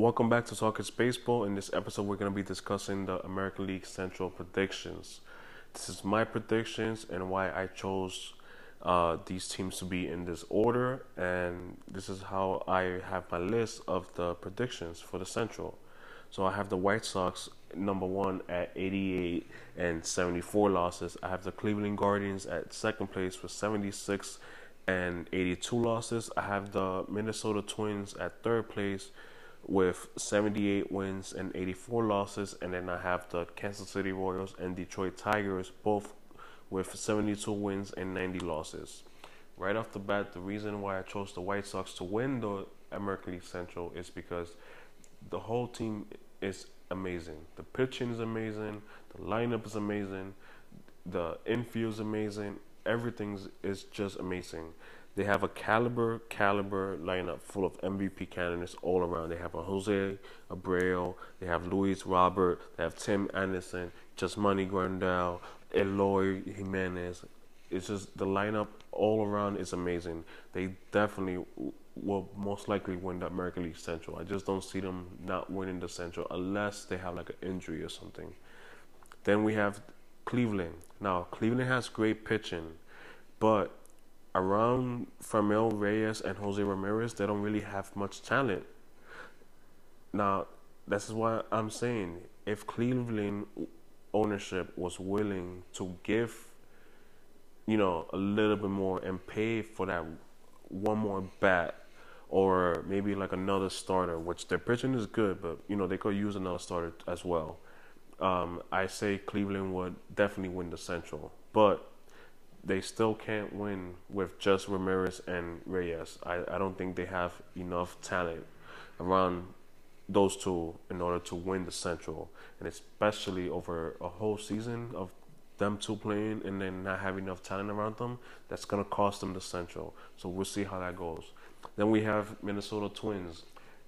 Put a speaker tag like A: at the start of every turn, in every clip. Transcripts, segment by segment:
A: Welcome back to Talk It's Baseball. In this episode, we're going to be discussing the American League Central predictions. This is my predictions and why I chose uh, these teams to be in this order, and this is how I have my list of the predictions for the Central. So I have the White Sox number one at 88 and 74 losses. I have the Cleveland Guardians at second place with 76 and 82 losses. I have the Minnesota Twins at third place with 78 wins and 84 losses. And then I have the Kansas City Royals and Detroit Tigers both with 72 wins and 90 losses. Right off the bat, the reason why I chose the White Sox to win the American League Central is because the whole team is amazing. The pitching is amazing. The lineup is amazing. The infield is amazing. Everything is just amazing. They have a caliber, caliber lineup full of MVP candidates all around. They have a Jose Abreu, they have Luis Robert, they have Tim Anderson, Yasmani Grandal, Eloy Jimenez. It's just the lineup all around is amazing. They definitely will most likely win the American League Central. I just don't see them not winning the Central unless they have like an injury or something. Then we have Cleveland. Now Cleveland has great pitching, but around Franmil Reyes and Jose Ramirez, they don't really have much talent. Now, this is why I'm saying if Cleveland ownership was willing to give, you know, a little bit more and pay for that one more bat or maybe like another starter, which their pitching is good, but you know they could use another starter as well. Um, I say Cleveland would definitely win the Central, but they still can't win with just Ramirez and Reyes. I, I don't think they have enough talent around those two in order to win the Central, and especially over a whole season of them two playing and then not having enough talent around them, that's gonna cost them the Central. So we'll see how that goes. Then we have Minnesota Twins.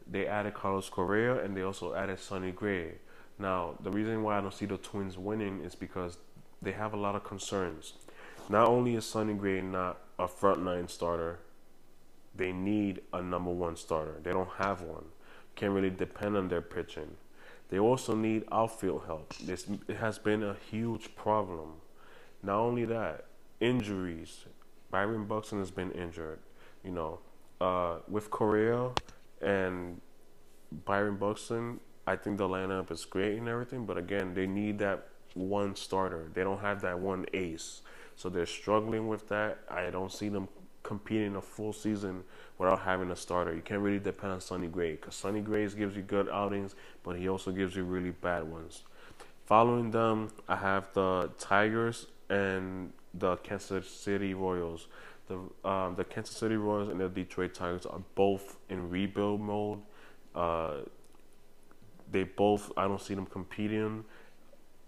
A: They added Carlos Correa and they also added Sonny Gray. Now, the reason why I don't see the Twins winning is because they have a lot of concerns. Not only is Sonny Gray not a frontline starter, they need a number one starter. They don't have one. Can't really depend on their pitching. They also need outfield help. This it has been a huge problem. Not only that, injuries. Byron Buxton has been injured. You know, uh, with Correa and Byron Buxton, I think the lineup is great and everything. But again, they need that one starter. They don't have that one ace. So they're struggling with that. I don't see them competing a full season without having a starter. You can't really depend on Sonny Gray because Sonny Gray gives you good outings, but he also gives you really bad ones. Following them, I have the Tigers and the Kansas City Royals. The um, the Kansas City Royals and the Detroit Tigers are both in rebuild mode. Uh, they both I don't see them competing.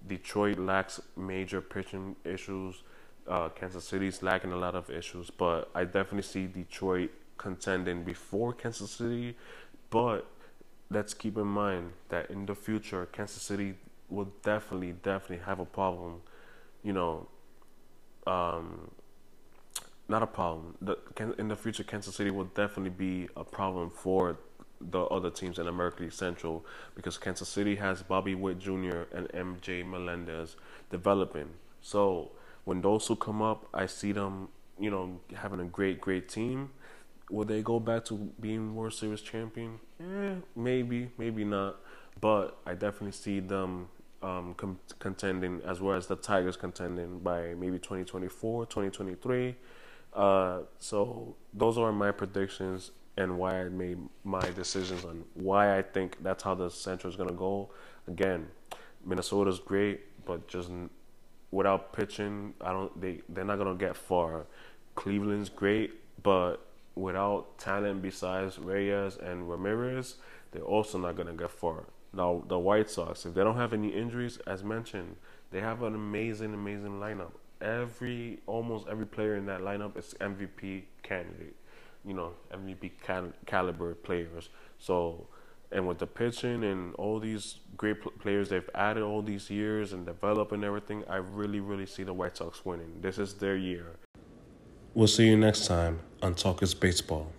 A: Detroit lacks major pitching issues. Uh, Kansas City's lacking a lot of issues, but I definitely see Detroit contending before Kansas City. But let's keep in mind that in the future, Kansas City will definitely, definitely have a problem. You know, um, not a problem. The, in the future, Kansas City will definitely be a problem for the other teams in American League Central because Kansas City has Bobby Witt Jr. and MJ Melendez developing. So when those two come up, I see them, you know, having a great, great team. Will they go back to being World Series champion? Eh, maybe, maybe not. But I definitely see them um, com- contending as well as the Tigers contending by maybe 2024, 2023. Uh, so those are my predictions and why I made my decisions on why I think that's how the Central is gonna go. Again, Minnesota's great, but just without pitching, I don't. They they're not gonna get far. Cleveland's great, but without talent besides Reyes and Ramirez, they're also not gonna get far. Now the White Sox, if they don't have any injuries, as mentioned, they have an amazing, amazing lineup. Every almost every player in that lineup is MVP candidate. You know, MVP cal- caliber players. So and with the pitching and all these great players they've added all these years and develop and everything, I really, really see the White Sox winning. This is their year. We'll see you next time on Talk is Baseball.